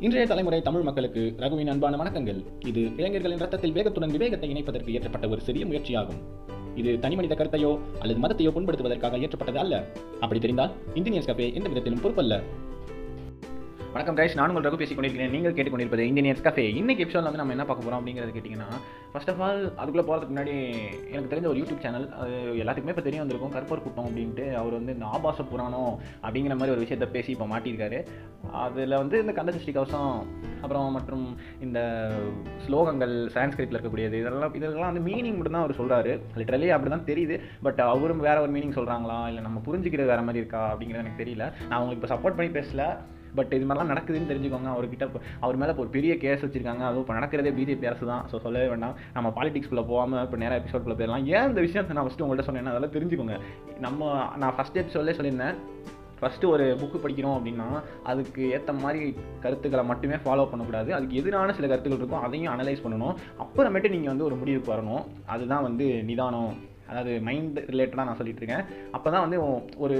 இன்றைய தலைமுறை தமிழ் மக்களுக்கு ரகுவின் அன்பான வணக்கங்கள். இது இளைஞர்களின் ரத்தத்தில் வேகத்துடன் விவேகத்தை இணைப்பதற்கு ஏற்றப்பட்ட ஒரு சிறிய முயற்சியாகும். இது தனிமனித கருத்தையோ அல்லது மதத்தையோ புண்படுத்துவதற்காக ஏற்றப்பட்டது அல்ல. அப்படி தெரிந்தால் இந்தியன்ஸ் கஃபே எந்த விதத்திலும் பொறுப்பல்ல. வணக்கம் கைஸ் நான் உங்கள் ரகு பேசி கொண்டிருக்கிறேன். நீங்கள் கேட்டுக்கொண்டிருப்பது இந்தியன்ஸ் கஃபே இன்னைக்கு எபிசோட்ல வந்து நம்ம என்ன பார்க்க போகிறோம் அப்படிங்கிறது கேட்டிங்கன்னா ஃபர்ஸ்ட் ஆஃப் ஆல் அதுக்குள்ளே போகிறதுக்கு முன்னாடி எனக்கு தெரிஞ்ச ஒரு யூடியூப் சேனல் அது எல்லாத்துக்குமே இப்போ தெரிய வந்திருக்கும். கற்பூர் கூட்டம் அப்படின்ட்டு அவர் வந்து இந்த ஆபாச புராணம் அப்படிங்கிற மாதிரி ஒரு விஷயத்தை பேசி இப்போ மாட்டியிருக்காரு. அதில் வந்து இந்த கந்த சஷ்டி கவசம் அப்புறம் மற்றும் இந்த ஸ்லோகங்கள் சான்ஸ்கிரிட்டில் இருக்கக்கூடியது இதெல்லாம் இதெல்லாம் வந்து மீனிங் மட்டும் தான் அவர் சொல்கிறாரு லிட்டரலி அப்படி தான் தெரியுது. பட் அவரும் வேற ஒரு மீனிங் சொல்கிறாங்களா இல்லை நம்ம புரிஞ்சுக்கிறது வேறு மாதிரி இருக்கா அப்படிங்கிறது எனக்கு தெரியல. நான் உங்களுக்கு இப்போ சப்போர்ட் பண்ணி பேசல. பட் இது மாதிரிலாம் நடக்குதுன்னு தெரிஞ்சுக்கோங்க. அவர்கிட்ட இப்போ அவர் மேலே இப்போ ஒரு பெரிய கேஸ் வச்சிருக்காங்க. அதுவும் இப்போ நடக்கிறதே பிஜேபி அரசு தான். ஸோ சொல்லவே வேண்டாம். நம்ம பாலிடிக்ஸ்குள்ளே போகாமல் இப்போ நேராக எபிசோட்குள்ளே போயிடலாம். ஏன் இந்த விஷயத்தை நான் ஃபஸ்ட்டு உங்கள்கிட்ட சொன்னேன்னா அதெல்லாம் தெரிஞ்சுக்கோங்க. நம்ம நான் ஃபஸ்ட் எபிசோட்லேயே சொல்லியிருந்தேன். ஃபஸ்ட்டு ஒரு புக்கு படிக்கிறோம் அப்படின்னா அதுக்கு ஏற்ற மாதிரி கருத்துக்களை மட்டுமே ஃபாலோ பண்ணக்கூடாது. அதுக்கு எதிரான சில கருத்துக்கள் இருக்கும். அதையும் அனலைஸ் பண்ணணும். அப்புறமேட்டு நீங்கள் வந்து ஒரு முடிவுக்கு வரணும். அதுதான் வந்து நிதானம். அதாவது மைண்ட் ரிலேட்டடாக நான் சொல்லிட்டு இருக்கேன். அப்போ தான் வந்து ஒரு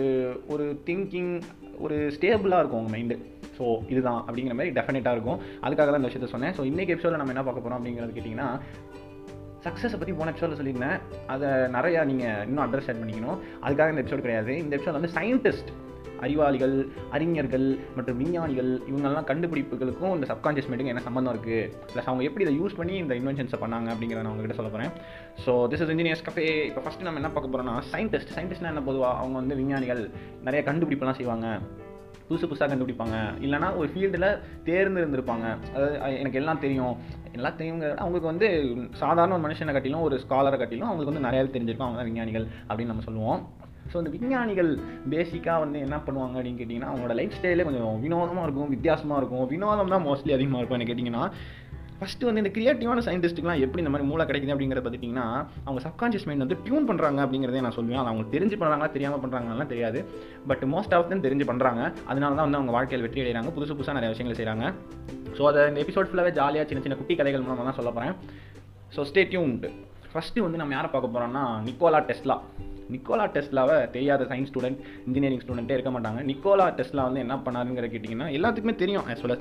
ஒரு திங்கிங் ஒரு ஸ்டேபிளாக இருக்கும் உங்கள் மைண்டு ஸோ இதுதான் அப்படிங்கிற மாதிரி டெஃபினட்டாக இருக்கும். அதுக்காக தான் இந்த விஷயத்த சொன்னேன். ஸோ இன்றைக்கி எபிசோடில் நம்ம என்ன பார்க்க போகிறோம் அப்படிங்கிறது கேட்டிங்கன்னா சக்ஸஸை பற்றி போன எபிசோடில் சொல்லியிருந்தேன். அதை நிறையா நீங்கள் இன்னும் அட்ரஸ் ஆட் பண்ணிக்கணும். அதுக்காக இந்த எபிசோடு கிடையாது. இந்த எபிசோட் வந்து சயின்டிஸ்ட் அறிவாளிகள் அறிஞர்கள் மற்றும் விஞ்ஞானிகள் இவங்கெல்லாம் கண்டுபிடிப்புகளுக்கும் இந்த சப்கான்ஷியஸ் மைண்டுக்கும் என்ன சம்மந்தம் இருக்குது ப்ளஸ் அவங்க எப்படி இதை யூஸ் பண்ணி இந்த இன்வென்ஷன்ஸை பண்ணாங்க அப்படிங்கிறத நான் உங்ககிட்ட சொல்ல போகிறேன் so this is engineers cafe இப்போ ஃபஸ்ட்டு நம்ம என்ன பார்க்க போகிறோம்னா சயின்டிஸ்ட் சயின்டிஸ்ட்னா என்ன பொதுவாக அவங்க வந்து விஞ்ஞானிகள். நிறைய கண்டுபிடிப்பெல்லாம் செய்வாங்க. புதுசு புதுசாக கண்டுபிடிப்பாங்க. இல்லைனா ஒரு ஃபீல்டில் தேர்ந்து இருந்திருப்பாங்க அதாவது எனக்கு எல்லாம் தெரியும். எல்லாம் தெரியுங்க அவங்களுக்கு வந்து சாதாரண ஒரு மனுஷனை கட்டிலும் ஒரு ஸ்காலரை கட்டிலும் அவங்களுக்கு வந்து நிறையாவே தெரிஞ்சிருக்கும். அவங்க தான் விஞ்ஞானிகள் அப்படின்னு நம்ம சொல்லுவோம். ஸோ இந்த விஞ்ஞானிகள் பேசிக்காக வந்து என்ன பண்ணுவாங்க அப்படின்னு கேட்டிங்கன்னா அவங்களோட லைஃப் ஸ்டைலே கொஞ்சம் வினோதமாக இருக்கும் வித்தியாசமாக இருக்கும். வினோதம் தான் மோஸ்ட்லி அதிகமாக இருக்கும் என்ன கேட்டிங்கன்னா. ஃபஸ்ட்டு வந்து இந்த கிரியேட்டிவான சயின்டிஸ்ட்டுக்குலாம் எப்படி இந்த மாதிரி மூளை கிடைக்குது அப்படிங்கிறத பார்த்துட்டிங்கன்னா அவங்க சப்கான்ஷியஸ் மைண்ட் வந்து டியூன் பண்ணுறாங்க அப்படிங்கிறதே நான் சொல்லுவேன். அது அவங்க தெரிஞ்சு பண்ணுறாங்களா தெரியாமல் பண்ணுறாங்கலாம் தெரியாது. பட் மோஸ்ட் ஆஃப் them தெரிஞ்சு பண்ணுறாங்க அதனால தான் வந்து அவங்க வாழ்க்கையில் வெற்றி அடைகிறாங்க புதுசு புதுசாக நிறைய விஷயங்கள் செய்கிறாங்க ஸோ அதை இந்த எபிசோட் ஃபுல்லாகவே ஜாலியாக சின்ன சின்ன குட்டி கதைகள் மூலமாக தான் சொல்ல போகிறேன் ஸோ ஸ்டே டியூன்டு ஃபஸ்ட்டு வந்து நம்ம யாரை பார்க்க போகிறோம்னா நிக்கோலா டெஸ்லா நிக்கோலா டெஸ்லாவை தெரியாத சயின்ஸ் ஸ்டூடெண்ட் இன்ஜினியரிங் ஸ்டூடெண்ட்டே இருக்க மாட்டாங்க. நிக்கோலா டெஸ்லா வந்து என்ன பண்ணாருங்கிற கேட்டிங்கன்னா எல்லாத்துக்குமே தெரியும் ஆஸ் வெல்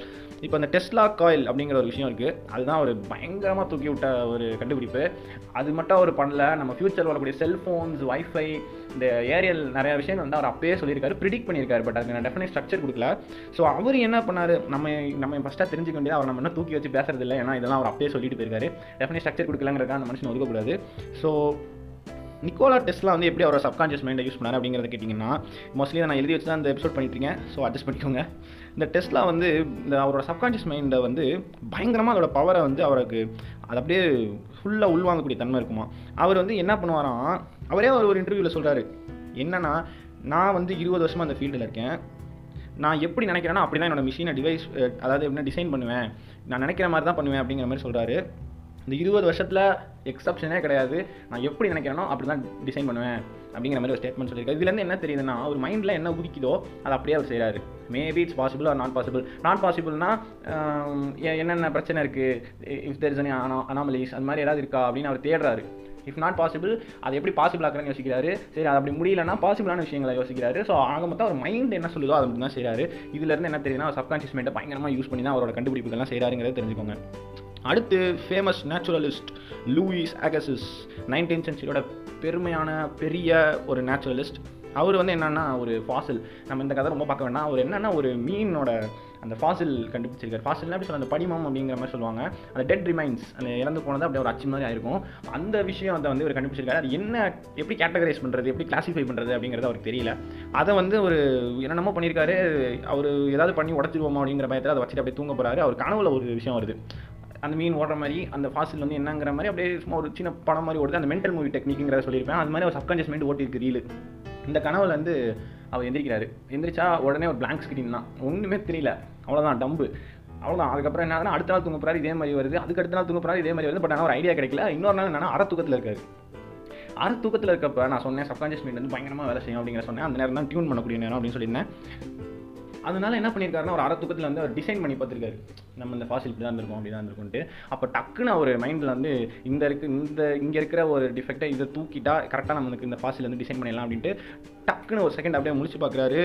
இப்போ அந்த டெஸ்லா காயில் அப்படிங்கிற ஒரு விஷயம் இருக்குது அதுதான் ஒரு பயங்கரமாக தூக்கி விட்ட ஒரு கண்டுபிடிப்பு. அது மட்டும் அவர் பண்ணல. நம்ம ஃப்யூச்சர் வரக்கூடிய செல்ஃபோன்ஸ் வைஃபை இந்த ஏரியல் நிறைய விஷயம் வந்து அவர் அப்பயே சொல்லியிருக்காரு ப்ரிடிக் பண்ணியிருக்காரு. பட் அதுக்கு நான் டெஃபினட் ஸ்ட்ரக்சர் கொடுக்கல. ஸோ அவர் என்ன பண்ணார்? நம்ம நம்ம ஃபஸ்ட்டாக தெரிஞ்சுக்க வேண்டியது அவர் நம்ம என்ன தூக்கி வச்சு பேசுறது இல்லை ஏன்னா இதெல்லாம் அவர் அப்பயே சொல்லிட்டு போயிருக்காரு. டெஃபினட் ஸ்ட்ரக்சர் கொடுக்கலங்கிறதுக்காக அந்த மனுஷன் ஒதுக்கக்கூடாது. ஸோ நிக்கோலா டெஸ்ட்லாம் வந்து எப்படி அவரோட சப்கான்ஷியஸ் மைண்டை யூஸ் பண்ணார் அப்படிங்கிறத கேட்டிங்கன்னா மோஸ்ட்லி நான் எழுதி வச்சு தான் இந்த எபிசோட் பண்ணிட்டுருக்கேன் ஸோ அட்ஜஸ்ட் பண்ணிக்கோங்க. இந்த டெஸ்ட்லாம் வந்து இந்த அவரோட சப்கான்ஷியஸ் மைண்டை வந்து பயங்கரமாக அதோட பவரை வந்து அவருக்கு அது அப்படியே ஃபுல்லாக உள்வாங்கக்கூடிய தன்மை இருக்குமா? அவர் வந்து என்ன பண்ணுவாராம் அவரே அவர் ஒரு இன்டர்வியூவில் சொல்கிறாரு என்னன்னா நான் வந்து இருபது வருஷமாக அந்த ஃபீல்டில் இருக்கேன். நான் எப்படி நினைக்கிறேன்னா அப்படி தான் என்னோடய மிஷினை டிவைஸ் அதாவது எப்படின்னா டிசைன் பண்ணுவேன். நான் நினைக்கிற மாதிரி தான் பண்ணுவேன் அப்படிங்கிற மாதிரி சொல்கிறாரு இந்த இருபது வருஷத்தில் எக்ஸப்ஷனே கிடையாது. நான் எப்படி நினைக்கிறேனோ அப்படி தான் டிசைன் பண்ணுவேன். அப்படிங்கிற மாதிரி ஒரு ஸ்டேட்மெண்ட் சொல்லியிருக்காரு. இதுலேருந்து என்ன தெரியுதுன்னா அவர் மைண்டில் என்ன உதிக்குதோ அதை அப்படியே அவர் செய்கிறாரு maybe it's possible or not possible not பாசிபிள்னா என்னென்ன பிரச்சனை இருக்குது if there is any anomalies அந்த மாதிரி ஏதாவது இருக்கா அப்படின்னு அவர் தேடுறாரு. இஃப் நாட் பாசிபிள் அதை எப்படி பாசிபிள் ஆக்குறேன்னு யோசிக்கிறாரு. சரி அது அப்படி முடியலன்னா பாசிபிளான விஷயங்களை யோசிக்கிறாரு. ஸோ ஆக மொத்தம் அவர் மைண்ட் என்ன சொல்லுதோ அதை மட்டும் தான் செய்கிறாரு இதுலேருந்து என்ன தெரியுதுன்னா அவர் சப்கான்ஷியஸ் மைண்டை பயங்கரமாக யூஸ் பண்ணி தான் அவரோட கண்டுபிடிப்புகள்லாம் செய்கிறாருங்கிறத தெரிஞ்சுக்கோங்க. அடுத்து famous naturalist Louis Agassiz nineteen சென்ச்சுரியோட பெருமையான பெரிய ஒரு நேச்சுரலிஸ்ட் அவர் வந்து என்னென்னா ஒரு ஃபாசில் நம்ம இந்த கதை ரொம்ப பார்க்க வேண்டாம். அவர் என்னென்னா ஒரு மீனோட அந்த ஃபாசில் கண்டுபிடிச்சிருக்காரு. ஃபாசில்னா அப்படி சொல்ல அந்த படிமம் அப்படிங்கிற மாதிரி சொல்லுவாங்க. அந்த டெட் ரிமைன்ஸ் அந்த இறந்து போனது அப்படியே ஒரு அச்சு மாதிரி ஆயிருக்கும். அந்த விஷயம் அதை வந்து இவர் கண்டுபிடிச்சிருக்காரு. அது என்ன எப்படி கேட்டகரைஸ் பண்ணுறது எப்படி கிளாஸிஃபை பண்ணுறது அப்படிங்கிறது அவருக்கு தெரியல. அதை வந்து ஒரு என்னென்னமோ பண்ணியிருக்காரு. அவர் ஏதாவது பண்ணி உடச்சிடுவோமா அப்படிங்கிற பயத்தில் அதை வச்சுட்டு அப்படியே தூங்க போகிறாரு அவர் கனவுல ஒரு விஷயம் வருது. அந்த மீன் ஓடுற மாதிரி அந்த ஃபாசில் வந்து என்னங்கிற மாதிரி அப்படியே சும்மா ஒரு சின்ன படம் மாதிரி ஓடுது. அந்த மென்டல் மூவி டெக்னிக்ங்கிறத சொல்லியிருப்பேன். அது மாதிரி ஒரு சப்கான்ஷியஸ் மைண்ட் ஓட்டிருக்கு ரீலு இந்த கனவுல வந்து அவர் எந்திரிக்கிறாரு. எந்திரிச்சா உடனே ஒரு பிளாங்க் ஸ்க்ரீன் தான். ஒன்றுமே தெரியல. அவ்வளோதான் டம்பு அவ்வளோதான் அதுக்கப்புறம் என்ன அடுத்த நாள் தூங்க போகிறாரு இதே மாதிரி வருது. அதுக்கு அடுத்த நாள் தூங்க போகிறாரு இதே மாதிரி வருது. பட் ஆனால் ஒரு ஐடியா கிடைக்கல. இன்னொரு நாள் என்னன்னா அரை தூக்கத்தில் இருக்காரு. அரை தூக்கத்தில் இருக்கப்ப நான் சொன்னேன் சப்கான்ஷியஸ் மைண்ட் வந்து பயங்கரமாக வேலை செய்யும் அப்படிங்கிற சொன்னேன். அந்த நேரம் தான் டியூன் பண்ணக்கூடிய நேரம் அப்படின்னு சொல்லியிருந்தேன். அதனால என்ன பண்ணியிருக்காருன்னா ஒரு அரை தூக்கத்தில் வந்து அவர் டிசைன் பண்ணி பார்த்துருக்காரு. நம்ம இந்த ஃபாசில் இப்படி தான் இருந்திருக்கோம் அப்படி தான் இருந்திருக்கும்ட்டு அப்போ டக்குன்னு அவர் மைண்டில் வந்து இந்த இருக்கு இந்த இங்கே இருக்கிற ஒரு டிஃபெக்டை இதை தூக்கிட்டா கரெக்டாக நம்மளுக்கு இந்த ஃபாசில் வந்து டிசைன் பண்ணிடலாம் அப்படின்ட்டு டக்குன்னு ஒரு செகண்ட் அப்படியே முழிச்சு பார்க்குறாரு.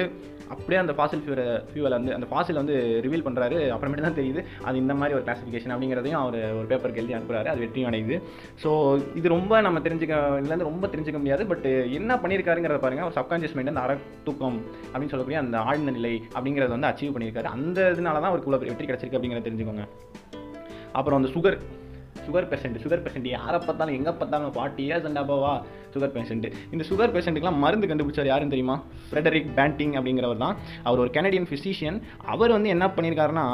அப்படியே அந்த ஃபாசில் ஃபியூரை ஃபியூவில் வந்து அந்த ஃபாசில் வந்து ரிவீல் பண்ணுறாரு அப்புறமேட்டு தான் தெரியுது அது இந்த மாதிரி ஒரு கிளாசிஃபிகேஷன் அப்படிங்கிறதையும் அவர் ஒரு பேப்பருக்கு எழுதி அனுப்புகிறாரு அது வெற்றியும் அடையுது. ஸோ இது ரொம்ப நம்ம தெரிஞ்சுக்க இதுலேருந்து ரொம்ப தெரிஞ்சுக்க முடியாது. பட் என்ன பண்ணியிருக்காருங்கிறத பாருங்க ஒரு சப்கான்ஷியஸ் மைண்ட் அந்த அற தூக்கம் அப்படின்னு சொல்லக்கூடிய அந்த ஆழ்ந்த நிலை அப்படிங்கிறத வந்து அச்சீவ் பண்ணியிருக்காரு. அந்த இதனால தான் அவருக்கு இவ்வளோ வெற்றி கிடைச்சிருக்கு அப்படிங்கிறத தெரிஞ்சுக்கோங்க. அப்புறம் அந்த sugar sugar patient sugar patient யாரை பார்த்தாலும் எங்கே பார்த்தாலும் forty years and above sugar patient இந்த சுகர் பேஷண்ட்டுக்குலாம் மருந்து கண்டுபிடிச்சார் யாருன்னு தெரியுமா? ஃப்ரெடரிக் பேண்டிங் அப்படிங்கிறவர் தான். அவர் ஒரு கெனடியன் ஃபிசிஷியன் அவர் வந்து என்ன பண்ணியிருக்காருன்னா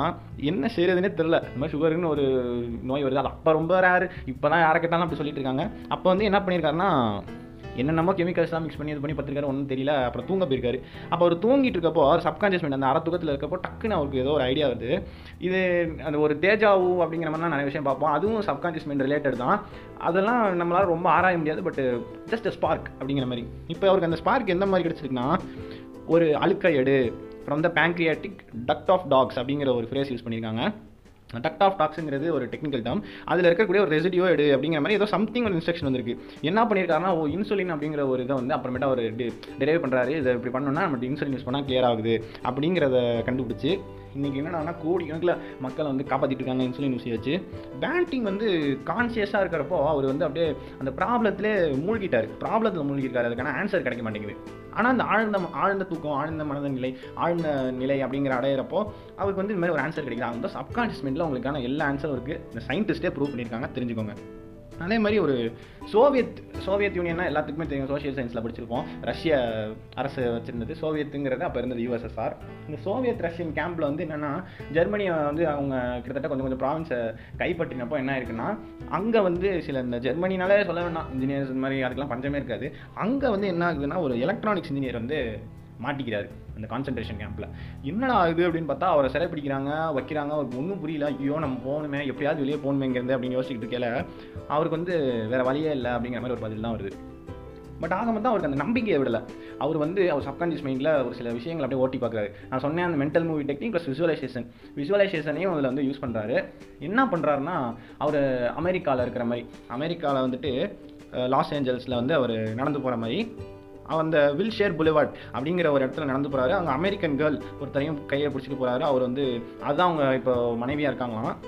என்ன செய்கிறதுனே தெரில இந்த மாதிரி சுகருன்னு ஒரு நோய் வருது. அது அப்போ ரொம்ப ரேர் இப்போ தான் யாரை கேட்டாலும் அப்படி சொல்லிட்டு இருக்காங்க. அப்போ வந்து என்ன பண்ணியிருக்காருன்னா என்னென்னமோ கெமிக்கல்ஸ்லாம் மிக்ஸ் பண்ணி இது பண்ணி பார்த்துருக்காரு ஒன்றும் தெரியல. அப்புறம் தூங்க போயிருக்காரு. அப்போ அவர் தூங்கிட்டு இருக்கப்போ அவர் சப்கான்ஷியஸ் மைண்ட் அந்த அரை தூக்கத்தில் இருக்கப்போ டக்குன்னு அவருக்கு ஏதோ ஒரு ஐடியா வருது. இது அந்த ஒரு தேஜாவு அப்படிங்கிற மாதிரிலாம் நிறைய விஷயம் பார்ப்போம். அதுவும் சப்கான்ஷியஸ் மைண்ட் ரிலேட்டட் தான். அதெல்லாம் நம்மளால் ரொம்ப ஆராய முடியாது பட் ஜஸ்ட் ஸ்பார்க் அப்படிங்கிற மாதிரி. இப்போ அவருக்கு அந்த ஸ்பார்க் எந்த மாதிரி கிடச்சிருக்குன்னா ஒரு அழுக்க எடு from the pancreatic duct of docks அப்படிங்கிற ஒரு ஃப்ரேஸ் யூஸ் பண்ணியிருக்காங்க. டக்ட் ஆஃப் டாக்ஸுங்கிறது ஒரு டெக்னிக்கல் டேம் அதில் இருக்கக்கூடிய ஒரு ரெசிடியோ எடு அப்படிங்கிற மாதிரி ஏதோ சம்திங் ஒரு இன்ஸ்ட்ரக்ஷன் வந்திருக்கு. என்ன பண்ணியிருக்காருன்னா ஓ இன்சுலின் அப்படிங்கிற ஒரு இதை வந்து அப்புறமேட்டா ஒரு டெரைவ் பண்ணுறாரு இதை இப்படி பண்ணோம்னா நம்ம இன்சுலின் யூஸ் பண்ணால் கிளியர் ஆகுது அப்படிங்கிறத கண்டுபிடிச்சி இன்றைக்கி என்னன்னா கோடி கணக்கில் மக்களை வந்து காப்பாற்றிட்டு இருக்காங்க இன்சுலின் ஊசி வச்சு பேண்டிங் வந்து கான்சியஸாக இருக்கிறப்போ அவர் வந்து அப்படியே அந்த ப்ராப்ளத்திலே மூழ்கிட்டார். ப்ராப்ளத்தில் மூழ்கிட்டார் அதுக்கான ஆன்சர் கிடைக்க மாட்டேங்குது. ஆனால் அந்த ஆழ்ந்த ஆழ்ந்த தூக்கம் ஆழ்ந்த மனத நிலை ஆழ்ந்த நிலை அப்படிங்கிற அடையிறப்போ அவருக்கு வந்து இந்த மாதிரி ஒரு ஆன்சர் கிடைக்கிறாங்க அந்த சப்கான்ஷியஸ் மைண்டில் உங்களுக்கான எல்லா ஆன்சரும் இருக்குது இந்த சயின்டிஸ்டே ப்ரூவ் பண்ணியிருக்காங்க. தெரிஞ்சுக்கோங்க. அதே மாதிரி ஒரு சோவியத் சோவியத் யூனியன்னா எல்லாத்துக்குமே தெரியும். சோஷியல் சயின்ஸில் படிச்சிருப்போம். ரஷ்ய அரசு வச்சுருந்தது. சோவியத்துங்கிறது அப்போ இருந்தது யூஎஸ்எஸ்ஆர் இந்த சோவியத் ரஷ்யன் கேம்பில் வந்து என்னென்னா ஜெர்மனியை வந்து அவங்க கிட்டத்தட்ட கொஞ்சம் கொஞ்சம் ப்ராவின்ஸை கைப்பற்றினப்போ என்ன இருக்குன்னா அங்கே வந்து சில இந்த ஜெர்மனினாலே சொல்ல வேண்டாம் இன்ஜினியர்ஸ் இந்த மாதிரி அதுக்கெல்லாம் பஞ்சமே இருக்காது. அங்கே வந்து என்ன ஆகுதுன்னா ஒரு எலக்ட்ரானிக்ஸ் இன்ஜினியர் வந்து மாட்டிக்கிறாரு. அந்த கான்சன்ட்ரேஷன் கேம்பில் என்னடா ஆகுது அப்படின்னு பார்த்தா அவரை சிறை பிடிக்கிறாங்க வைக்கிறாங்க. அவருக்கு ஒன்றும் புரியல. ஐயோ நம்ம போகணுமே. எப்படியாவது வெளியே போகணுமேங்கிறது அப்படின்னு யோசிச்சுட்டு இருக்கல அவருக்கு வந்து வேறு வழியே இல்லை அப்படிங்கிற மாதிரி ஒரு பதில் தான் வருது. பட் ஆக மொத்தம் அவருக்கு அந்த நம்பிக்கையை விடலை. அவர் வந்து அவர் சப்கான்ஷியஸ் மைண்டில் ஒரு சில விஷயங்கள் அப்படியே ஓட்டி பார்க்குறாரு. நான் சொன்னேன் அந்த mental movie technique plus visualization விசுவலைசேஷனையும் அதில் வந்து யூஸ் பண்ணுறாரு என்ன பண்ணுறாருன்னா அவர் அமெரிக்காவில் இருக்கிற மாதிரி அமெரிக்காவில் வந்துட்டு லாஸ் ஏஞ்சல்ஸில் வந்து அவர் நடந்து போகிற மாதிரி அந்த வில் ஷேர் புலிவார்ட் அப்படிங்கிற ஒரு இடத்துல நடந்து போகிறாரு அங்கே அமெரிக்கன் கேர்ள் ஒருத்தரையும் கையை பிடிச்சிட்டு போகிறாரு அவர் வந்து அதுதான் அவங்க இப்போ மனைவியாக இருக்காங்களாம்.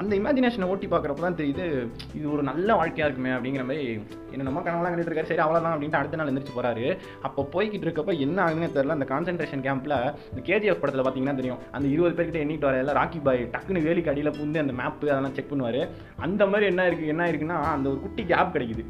அந்த இமேஜினேஷனை ஓட்டி பார்க்குறப்ப தான் தெரியுது இது ஒரு நல்ல வாழ்க்கையாக இருக்குமே அப்படிங்கிற மாதிரி என்னென்னமோ கனவுலாம் கண்டுட்டு இருக்காரு. சரி அவ்வளோதான் அப்படின்ட்டு அடுத்த நாள் எந்திரிச்சு போகிறாரு அப்போ போய்கிட்டு இருக்கப்ப என்ன ஆகுதுன்னு தெரியல. அந்த கான்சன்ட்ரேஷன் கேம்பில் இந்த கேஜிஎஃப் படத்தில் பார்த்தீங்கன்னா தெரியும். அந்த இருபது பேர்கிட்ட எண்ணிட்டு வர எல்லாம் ராக்கி பாய் டக்குன்னு வேலிக்கு அடியில் புந்து அந்த மேப்பு அதெல்லாம் செக் பண்ணுவார். அந்த மாதிரி என்ன இருக்குது என்ன இருக்குன்னா அந்த ஒரு குட்டி கேப் கிடைக்குது.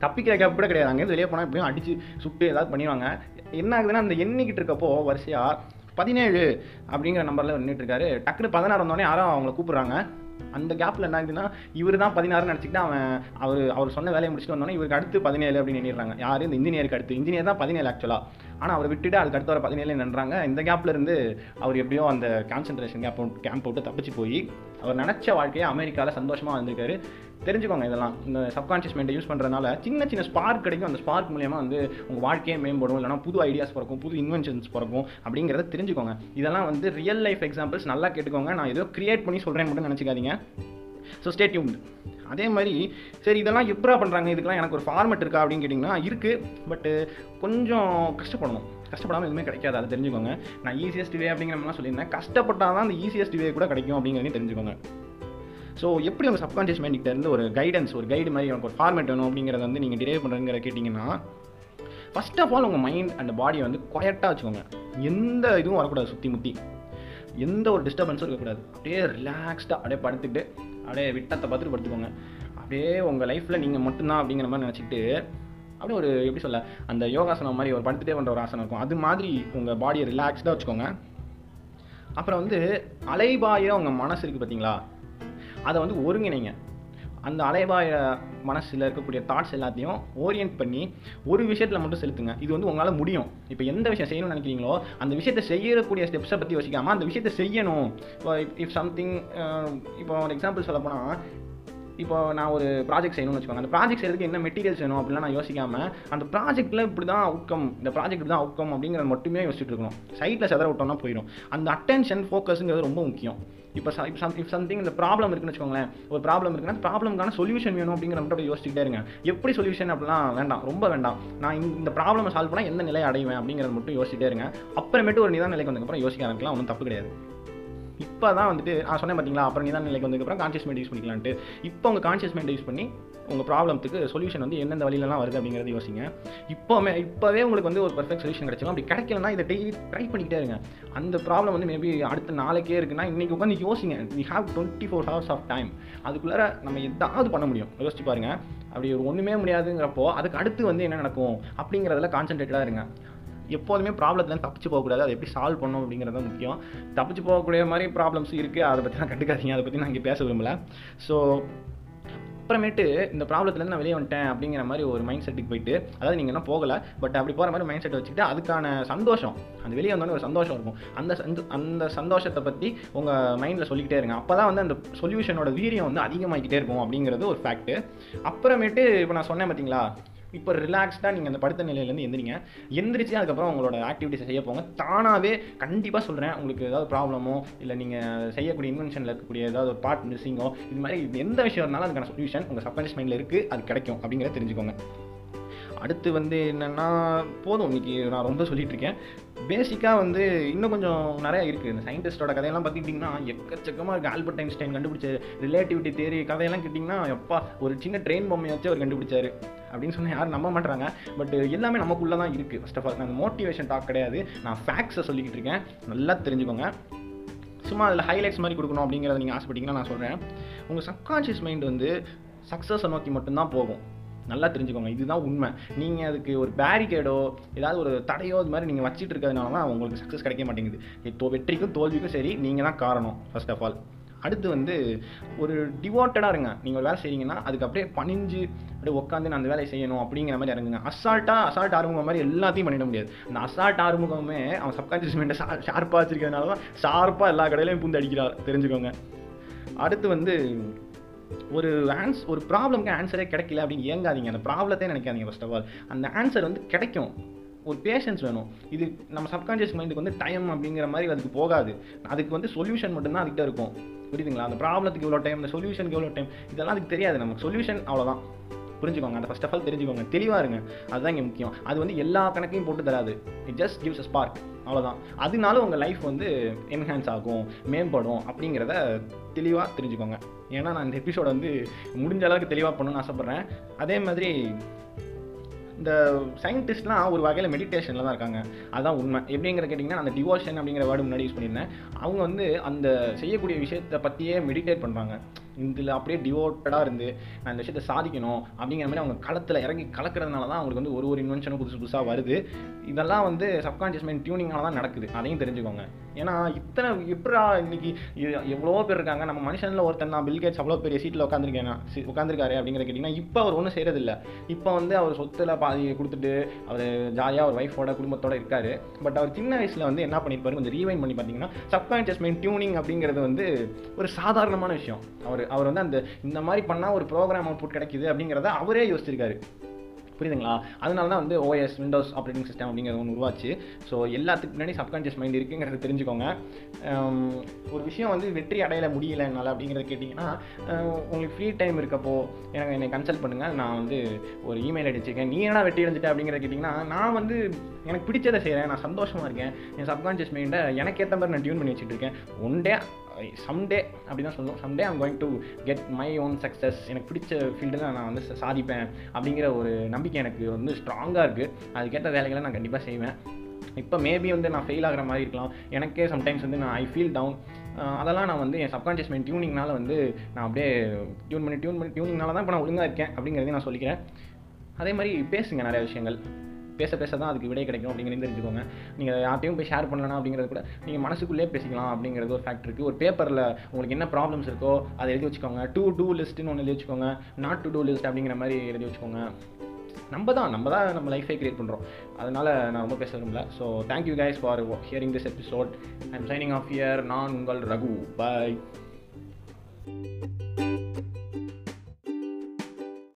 தப்பிக்கிற கேப் கூட கிடையாது. அங்கேருந்து வெளியே போனால் எப்படியும் அடித்து சுட்டு ஏதாவது பண்ணிடுவாங்க. என்ன ஆகுதுன்னா அந்த எண்ணிக்கிட்டு இருக்கப்போ வரிசையாக பதினேழு அப்படிங்கிற நம்பரில் நின்றுட்டு இருக்காரு. டக்குனு பதினாறு வந்தோடனே யாரும் அவங்கள கூப்பிட்றாங்க. அந்த கேப்பில் என்ன ஆகுதுன்னா இவர் தான் பதினாறுன்னு நினச்சிக்கிட்டு அவன் அவர் அவர் சொன்ன வேலையை முடிச்சுட்டு வந்தோடனே இவருக்கு அடுத்து பதினேழு அப்படின்னு நினைடுறாங்க யார்? இந்த இன்ஜினியருக்கு அடுத்து. இன்ஜினியர் தான் பதினேழு ஆக்சுவலாக ஆனால் அவரை விட்டுட்டு அதுக்கு அடுத்த வர பதினேழு நின்றாங்க. இந்த கேப்பில் இருந்து அவர் எப்படியோ அந்த கான்சன்ட்ரேஷன் கேப் கேம்ப் விட்டு தப்பிச்சு போய் அவர் நினச்ச வாழ்க்கையை அமெரிக்காவில் சந்தோஷமாக வந்திருக்காரு தெரிஞ்சுக்கோங்க இதெல்லாம். இந்த சப்கான்ஷியஸ் மைண்டை யூஸ் பண்ணுறதுனால சின்ன சின்ன ஸ்பார்க் கிடைக்கும். அந்த ஸ்பார்க் மூலியமாக வந்து உங்கள் வாழ்க்கையே மேம்படும். இல்லைனா புது ஐடியாஸ் பிறக்கும் புது இன்வென்ஷன்ஸ் பிறக்கும் அப்படிங்கிறத தெரிஞ்சுக்கோங்க. இதெல்லாம் வந்து ரியல் லைஃப் எக்ஸாம்பிள்ஸ் நல்லா கேட்டுக்கோங்க. நான் ஏதோ கிரியேட் பண்ணி சொல்கிறேன்னு மட்டும் நினச்சிக்காதீங்க. ஸோ ஸ்டே அதே மாதிரி சரி இதெல்லாம் எப்படா பண்ணுறாங்க இதுக்கெல்லாம் எனக்கு ஒரு ஃபார்மெட் இருக்கா அப்படின்னு கேட்டிங்கன்னா இருக்குது பட்டு கொஞ்சம் கஷ்டப்படணும். கஷ்டப்படாமல் எதுவுமே கிடைக்காது. அதை தெரிஞ்சுக்கோங்க. நான் ஈஸியஸ்ட் வே அப்படிங்கிற மாதிரிலாம் சொல்லியிருந்தேன். கஷ்டப்பட்டால் தான் அந்த ஈஸியஸ்ட் வே கூட கிடைக்கும் அப்படிங்கிறதையும் தெரிஞ்சுக்கோங்க. ஸோ எப்படி உங்கள் சப்கான்ஷியஸ் மைண்ட்கிட்ட இருந்து ஒரு கைடன்ஸ் ஒரு கைடு மாதிரி எனக்கு ஒரு ஃபார்மேட் வேணும் அப்படிங்கிறத வந்து நீங்கள் டிரைவ் பண்ணுறங்கிற கேட்டிங்கன்னா ஃபஸ்ட் ஆஃப் ஆல் உங்கள் மைண்ட் அண்ட் பாடியை வந்து குயட்டாக வச்சுக்கோங்க. எந்த இதுவும் வரக்கூடாது சுற்றி முற்றி எந்த ஒரு டிஸ்டர்பன்ஸும் இருக்கக்கூடாது. அப்படியே ரிலாக்ஸ்டாக அப்படியே படுத்துட்டு அப்படியே விட்டத்தை பார்த்துட்டு படுத்துக்கோங்க. அப்படியே உங்கள் லைஃப்பில் நீங்கள் மட்டும்தான் அப்படிங்கிற மாதிரி நினச்சிக்கிட்டு அப்படியே ஒரு எப்படி சொல்ல அந்த யோகாசனம் மாதிரி ஒரு படுத்துட்டே பண்ணுற ஒரு ஆசனம் இருக்கும். அது மாதிரி உங்கள் பாடியை ரிலாக்ஸ்டாக வச்சுக்கோங்க. அப்புறம் வந்து அலைபாயிரம் உங்கள் மனசு இருக்குது பார்த்தீங்களா? அதை வந்து ஒருங்கிணைங்க. அந்த அலைவாய மனசில் இருக்கக்கூடிய தாட்ஸ் எல்லாத்தையும் ஓரியன்ட் பண்ணி ஒரு விஷயத்தில் மட்டும் செலுத்துங்க. இது வந்து உங்களால் முடியும். இப்போ எந்த விஷயம் செய்யணும்னு நினைக்கிறீங்களோ அந்த விஷயத்தை செய்யக்கூடிய ஸ்டெப்ஸை பற்றி யோசிக்காமல் அந்த விஷயத்தை செய்யணும். இப்போ இஃப் சம்திங் இப்போ ஒரு எக்ஸாம்பிள் சொல்ல போனால் இப்போ நான் ஒரு ப்ராஜெக்ட் செய்யணும்னு வச்சுக்கோங்க. அந்த ப்ராஜெக்ட் செய்யறதுக்கு என்ன மெட்டீரியல்ஸ் வேணும் அப்படிலாம் நான் யோசிக்காமல் அந்த ப்ராஜெக்ட்டில் இப்படி தான் அவுட்கம் இந்த ப்ராஜெக்ட் தான் அவுட்கம் அப்படிங்கிறத மட்டுமே யோசிச்சுட்டு இருக்கணும். சைட்டில் செதற விட்டோம்னா போயிடும். அந்த அட்டென்ஷன் ஃபோக்கஸுங்கிறது ரொம்ப முக்கியம். இப்போ இப்போ சம்திங் இந்த ப்ராப்ளம் இருக்குன்னு வச்சுக்கோங்களேன். ஒரு ப்ராப்ளம் இருக்குன்னா ப்ராப்ளம்க்கான சொல்யூஷன் வேணும் அப்படிங்கிற மட்டும் அப்படியே யோசிச்சுட்டே இருங்க. எப்படி சொல்யூஷன் அப்படிலாம் வேண்டாம் ரொம்ப வேண்டாம். நான் இந்த- ப்ராப்ளம் சால்வ் பண்ணால் எந்த நிலையை அடைவேன் அப்படிங்கிறத மட்டும் யோசிச்சுட்டே இருங்க. அப்புறமேட்டு ஒரு நிதான நிலைக்கு வந்ததுக்கப்புறம் யோசிக்க ஆரம்பிக்கலாம். ஒன்றும் தப்பு கிடையாது. இப்போ தான் வந்துட்டு நான் சொன்னேன் பார்த்தீங்களா அப்புறம் நிதான நிலைக்கு வந்ததுக்கப்புறம் கான்ஷியஸ் மைண்ட் யூஸ் பண்ணிக்கலான்ட்டு. இப்போ உங்கள் கான்ஷியஸ் மைண்ட் யூஸ் பண்ணி உங்கள் ப்ராப்ளத்துக்கு சொல்யூஷன் வந்து எந்தெந்த வழியிலலாம் வருது அப்படிங்கிறத யோசிங்க. இப்போவே இப்போவே உங்களுக்கு வந்து ஒரு பர்ஃபெக்ட் சொல்யூஷன் கிடைச்சிடும் அப்படி கிடைக்கலனா இதை டெய்லி ட்ரை பண்ணிக்கிட்டே இருங்க. அந்த ப்ராப்ளம் வந்து மேபி அடுத்த நாளைக்கே இருக்குன்னா இன்றைக்கி உட்காந்து யோசிங்க. We have twenty four hours of time அதுக்குள்ளார நம்ம எதாவது பண்ண முடியும். யோசிச்சு பாருங்கள் அப்படி ஒரு ஒன்றுமே முடியாதுங்கிறப்போ அதுக்கு அடுத்து வந்து என்ன நடக்கும்? அப்படிங்கிறதுல கான்சென்ட்ரேட்டடாக இருங்க. எப்போதுமே ப்ராப்ளத்தில் தப்பிச்சு போகக்கூடாது. அதை எப்படி சால்வ் பண்ணணும் அப்படிங்கிறது தான் முக்கியம். தப்பிச்சு போகக்கூடிய மாதிரி ப்ராப்ளம்ஸ் இருக்குது அதை பற்றி நான் கண்டுக்காதீங்க. அதை பற்றி நான் இங்கே பேச விரும்பல. ஸோ அப்புறமேட்டு இந்த ப்ராப்ளத்துலேருந்து நான் வெளியே வந்துட்டேன் அப்படிங்கிற மாதிரி ஒரு மைண்ட் செட்டுக்கு போயிட்டு அதாவது நீங்கள் இன்னும் போகலை பட் அப்படி போகிற மாதிரி மைண்ட் செட் வச்சுக்கிட்டு அதுக்கான சந்தோஷம் அந்த வெளியே வந்தோடனே ஒரு சந்தோஷம் இருக்கும். அந்த சந்தோ- அந்த சந்தோஷத்தை பற்றி உங்கள் மைண்டில் சொல்லிக்கிட்டே இருங்க. அப்போ தான் வந்து அந்த சொல்யூஷனோட வீரியம் வந்து அதிகமாகிக்கிட்டே இருக்கும் அப்படிங்கிறது ஒரு ஃபேக்ட்டு அப்புறமேட்டு இப்போ நான் சொன்னேன் பார்த்தீங்களா இப்போ ரிலாக்ஸ்டாக நீங்கள் அந்த படுத்த நிலையிலேருந்து எந்திரிங்க. எந்திரிச்சு அதுக்கப்புறம் உங்களோட ஆக்டிவிட்டிஸை செய்ய போங்க. தானாகவே கண்டிப்பாக சொல்கிறேன் உங்களுக்கு ஏதாவது ப்ராப்ளமோ இல்லை நீங்கள் செய்யக்கூடிய இன்வென்ஷனில் இருக்கக்கூடிய ஏதாவது ஒரு பார்ட் மிஸ்ஸிங்கோ இது மாதிரி எந்த விஷயம் இருந்தாலும் அதுக்கான சொல்யூஷன் உங்கள் சப்கான்ஷியஸ் மைண்டில் இருக்குது அது கிடைக்கும் அப்படிங்கிறத தெரிஞ்சுக்கோங்க. அடுத்து வந்து என்னென்னா போதும். இன்னைக்கு நான் ரொம்ப சொல்லிகிட்ருக்கேன் பேசிக்காக வந்து இன்னும் கொஞ்சம் நிறையா இருக்குது இந்த சயின்டிஸ்டோட கதையெல்லாம் பார்த்துக்கிட்டிங்கன்னா எக்கச்சக்கமாக இருக்குது ஆல்பர்ட் ஐன்ஸ்டைன் கண்டுபிடிச்ச ரிலேட்டிவிட்டி தேரி கதையெல்லாம் கேட்டிங்கன்னா எப்பா ஒரு சின்ன ட்ரெயின் பொம்மையை வச்சு அவர் கண்டுபிடிச்சாரு. அப்படின்னு சொன்னால் யாரும் நம்ப மாட்டாங்க பட் எல்லாமே நமக்குள்ளே தான் இருக்குது ஃபஸ்ட் ஆஃப் ஆல் நான் மோட்டிவேஷன் டாக் கிடையாது. நான் ஃபேக்ஸை சொல்லிக்கிட்டு இருக்கேன். நல்லா தெரிஞ்சுக்கோங்க. சும்மா அதில் ஹைலைட்ஸ் மாதிரி கொடுக்கணும் அப்படிங்கிறத நீங்கள் ஆசைப்பட்டீங்கன்னா நான் சொல்கிறேன் உங்கள் சப்கான்ஷியஸ் மைண்ட் வந்து சக்ஸஸை நோக்கி மட்டும்தான் போகும். நல்லா தெரிஞ்சுக்கோங்க. இதுதான் உண்மை. நீங்கள் அதுக்கு ஒரு பேரிகேடோ ஏதாவது ஒரு தடையோ அது மாதிரி நீங்கள் வச்சுட்டு இருக்கிறதுனால தான் உங்களுக்கு சக்ஸஸ் கிடைக்க மாட்டேங்குது. இப்போ வெற்றிக்கும் தோல்விக்கும் சரி நீங்கள் தான் காரணம் ஃபர்ஸ்ட் ஆஃப் ஆல் அடுத்து வந்து ஒரு டிவோட்டடாக இருங்க. நீங்கள் வேலை செய்கிறீங்கன்னா அதுக்கு அப்படியே பணிஞ்சு அப்படியே உட்காந்து நான் அந்த வேலையை செய்யணும் அப்படிங்கிற மாதிரி இறங்குங்க. அசால்ட்டாக அசால்ட் ஆறுமுகம் மாதிரி எல்லாத்தையும் பண்ணிட முடியாது. அந்த அசால்ட் ஆறுமுகமே அவன் சப்கான்ஷியஸ் மைண்டை ஷார்ப்பாக வச்சிருக்கிறதுனால தான் ஷார்ப்பாக எல்லா கடையிலையும் பூந்து அடிக்கிறார் தெரிஞ்சுக்கோங்க. அடுத்து வந்து ஒரு ஆன்ஸ் ஒரு ப்ராப்ளம்க்கு ஆன்சரே கிடைக்கல அப்படின்னு ஏங்காதீங்க அந்த ப்ராப்ளத்தை நினைக்காதீங்க ஃபர்ஸ்ட் ஆஃப் ஆல் அந்த ஆன்சர் வந்து கிடைக்கும். ஒரு பேஷன்ஸ் வேணும். இது நம்ம சப்கான்ஷியஸ் மைண்டுக்கு வந்து டைம் அப்படிங்கிற மாதிரி அதுக்கு போகாது. அதுக்கு வந்து சொல்யூஷன் மட்டும்தான் அதுக்கிட்ட இருக்கும். புரியுதுங்களா? அந்த ப்ராப்ளத்துக்கு இவ்வளோ டைம் அந்த சொல்யூஷனுக்கு இவ்வளோ டைம் இதெல்லாம் அதுக்கு தெரியாது நமக்கு. சொல்யூஷன் அவ்வளோதான் புரிஞ்சுக்கோங்க. அந்த ஃபஸ்ட் ஆஃப் ஆல் தெரிஞ்சுக்கோங்க. தெளிவாக இருங்க. அதுதான் இங்கே முக்கியம். அது வந்து எல்லா கணக்கையும் போட்டு தராது. It just gives a spark அவ்வளோதான் அதனால உங்கள் லைஃப் வந்து என்ஹான்ஸ் ஆகும் மேம்படும் அப்படிங்கிறத தெளிவாக தெரிஞ்சுக்கோங்க. ஏன்னா நான் இந்த எபிசோட வந்து முடிஞ்ச அளவுக்கு தெளிவாக பண்ணணும்னு ஆசைப்பட்றேன். அதே மாதிரி இந்த சயின்டிஸ்ட்லாம் ஒரு வகையில் மெடிடேஷனில் தான் இருக்காங்க. அதுதான் உண்மை. எப்படிங்கிற கேட்டிங்கன்னா அந்த டிவோஷன் அப்படிங்கிற வேர்டு முன்னாடி யூஸ் பண்ணியிருந்தேன். அவங்க வந்து அந்த செய்யக்கூடிய விஷயத்தை பற்றியே மெடிடேட் பண்ணுறாங்க இதில் அப்படியே டிவோட்டடாக இருந்து நான் இந்த விஷயத்தை சாதிக்கணும் அப்படிங்கிற மாதிரி அவங்க களத்தில் இறங்கி கலக்கிறதுனால தான் அவங்களுக்கு வந்து ஒரு ஒரு இன்வென்ஷனும் புதுசு புதுசாக வருது. இதெல்லாம் வந்து சப்கான்ஷியஸ் மைண்ட் டியூனிங்கால தான் நடக்குது. அதையும் தெரிஞ்சுக்கோங்க. ஏன்னா இத்தனை எப்படா இன்னைக்கு எவ்வளோ பேர் இருக்காங்க. நம்ம மனுஷனில் ஒருத்தன் நான் பில்கேட்ஸ் அவ்வளோ பெரிய சீட்டில் உட்காந்துருக்கேன் உட்காந்துருக்காரு அப்படிங்கிற கேட்டிங்கன்னா இப்போ அவர் ஒன்றும் செய்கிறதில்ல இப்போ வந்து அவர் சொத்துல பாதி கொடுத்துட்டு அவர் ஜாலியாக அவர் ஒய்ஃபோட குடும்பத்தோட இருக்காரு. பட் அவர் சின்ன வயசில் வந்து என்ன பண்ணியிருப்பாரு கொஞ்சம் ரீவைன் பண்ணி பார்த்தீங்கன்னா சப்கான்ஷியஸ் மைண்ட் டியூனிங் அப்படிங்கிறது வந்து ஒரு சாதாரணமான விஷயம். அவர் அவர் வந்து அந்த இந்த மாதிரி பண்ணால் ஒரு ப்ரோக்ராம் அவுட்புட் கிடைக்குது அப்படிங்கிறத அவரே யோசிச்சிருக்காரு. புரியுதுங்களா? அதனால தான் வந்து ஓஎஸ் விண்டோஸ் ஆப்ரேட்டிங் சிஸ்டம் அப்படிங்கிறது ஒன்று உருவாச்சு. ஸோ எல்லாத்துக்கு முன்னாடி சப்கான்ஷியஸ் மைண்ட் இருக்குங்கிறத தெரிஞ்சுக்கோங்க. ஒரு விஷயம் வந்து வெற்றி அடையல முடியல என்னால் அப்படிங்கிறத கேட்டிங்கன்னா உங்களுக்கு ஃப்ரீ டைம் இருக்கப்போ எனக்கு என்னை கன்சல்ட் பண்ணுங்கள் நான் வந்து ஒரு இமெயில் அடிச்சிருக்கேன். நீ என்ன வெற்றி அடைஞ்சிட்ட அப்படிங்கிறத கேட்டிங்கன்னா நான் வந்து எனக்கு பிடிச்சதை செய்கிறேன் நான் சந்தோஷமாக இருக்கேன். என் சப்கான்ஷியஸ் மைண்டை எனக்கு ஏற்ற மாதிரி நான் டியூன் பண்ணி வச்சுட்டு இருக்கேன். ஒன் டே சம்டே அப்படி தான் சொல்லணும் someday I'm going to get my own success எனக்கு பிடிச்ச ஃபீல்டில் நான் வந்து சாதிப்பேன் அப்படிங்கிற ஒரு நம்பிக்கை எனக்கு வந்து ஸ்ட்ராங்காக இருக்குது அதுக்கேற்ற வேலைகளை நான் கண்டிப்பாக செய்வேன். இப்போ மேபி வந்து நான் ஃபெயில் ஆகிற மாதிரி இருக்கலாம். எனக்கே சம்டைம்ஸ் வந்து நான் ஐ ஃபீல் டவுன் அதெல்லாம் நான் வந்து என் சப்கான்ஷியஸ் மைண்ட் டியூனிங்னால வந்து நான் அப்படியே டியூன் பண்ணி டியூன் பண்ணி டியூனிங்னால தான் இப்போ நான் ஒழுங்காக இருக்கேன் அப்படிங்கிறதையும் நான் சொல்லிக்கிறேன். அதே மாதிரி பேசுங்க நிறைய விஷயங்கள். பேச பேச தான் அதுக்கு விடை கிடைக்கும் அப்படிங்கிறது தெரிஞ்சுக்கோங்க. நீங்கள் யார்ட்டையும் போய் ஷேர் பண்ணலாம் அப்படிங்கிறது கூட நீங்கள் மனசுக்குள்ளே பேசிக்கலாம் அப்படிங்கிறது ஒரு ஃபேக்ட் இருக்குது ஒரு பேப்பரில் உங்களுக்கு என்ன ப்ராப்ளம்ஸ் இருக்கோ அதை எழுதி வச்சுக்கோங்க. டூ டூ லிஸ்ட்டுன்னு ஒன்று எழுதி வச்சுக்கோங்க. நாட் டு டூ லிஸ்ட் அப்படிங்கிற மாதிரி எழுதி வச்சுக்கோங்க. நம்ம தான் நம்ம தான் நம்ம லைஃபை கிரியேட் பண்ணுறோம் அதனால் நான் ரொம்ப பேச விரும்பல. So thank you guys for hearing this episode I am signing off here நான் உங்கள் ரகு. பாய்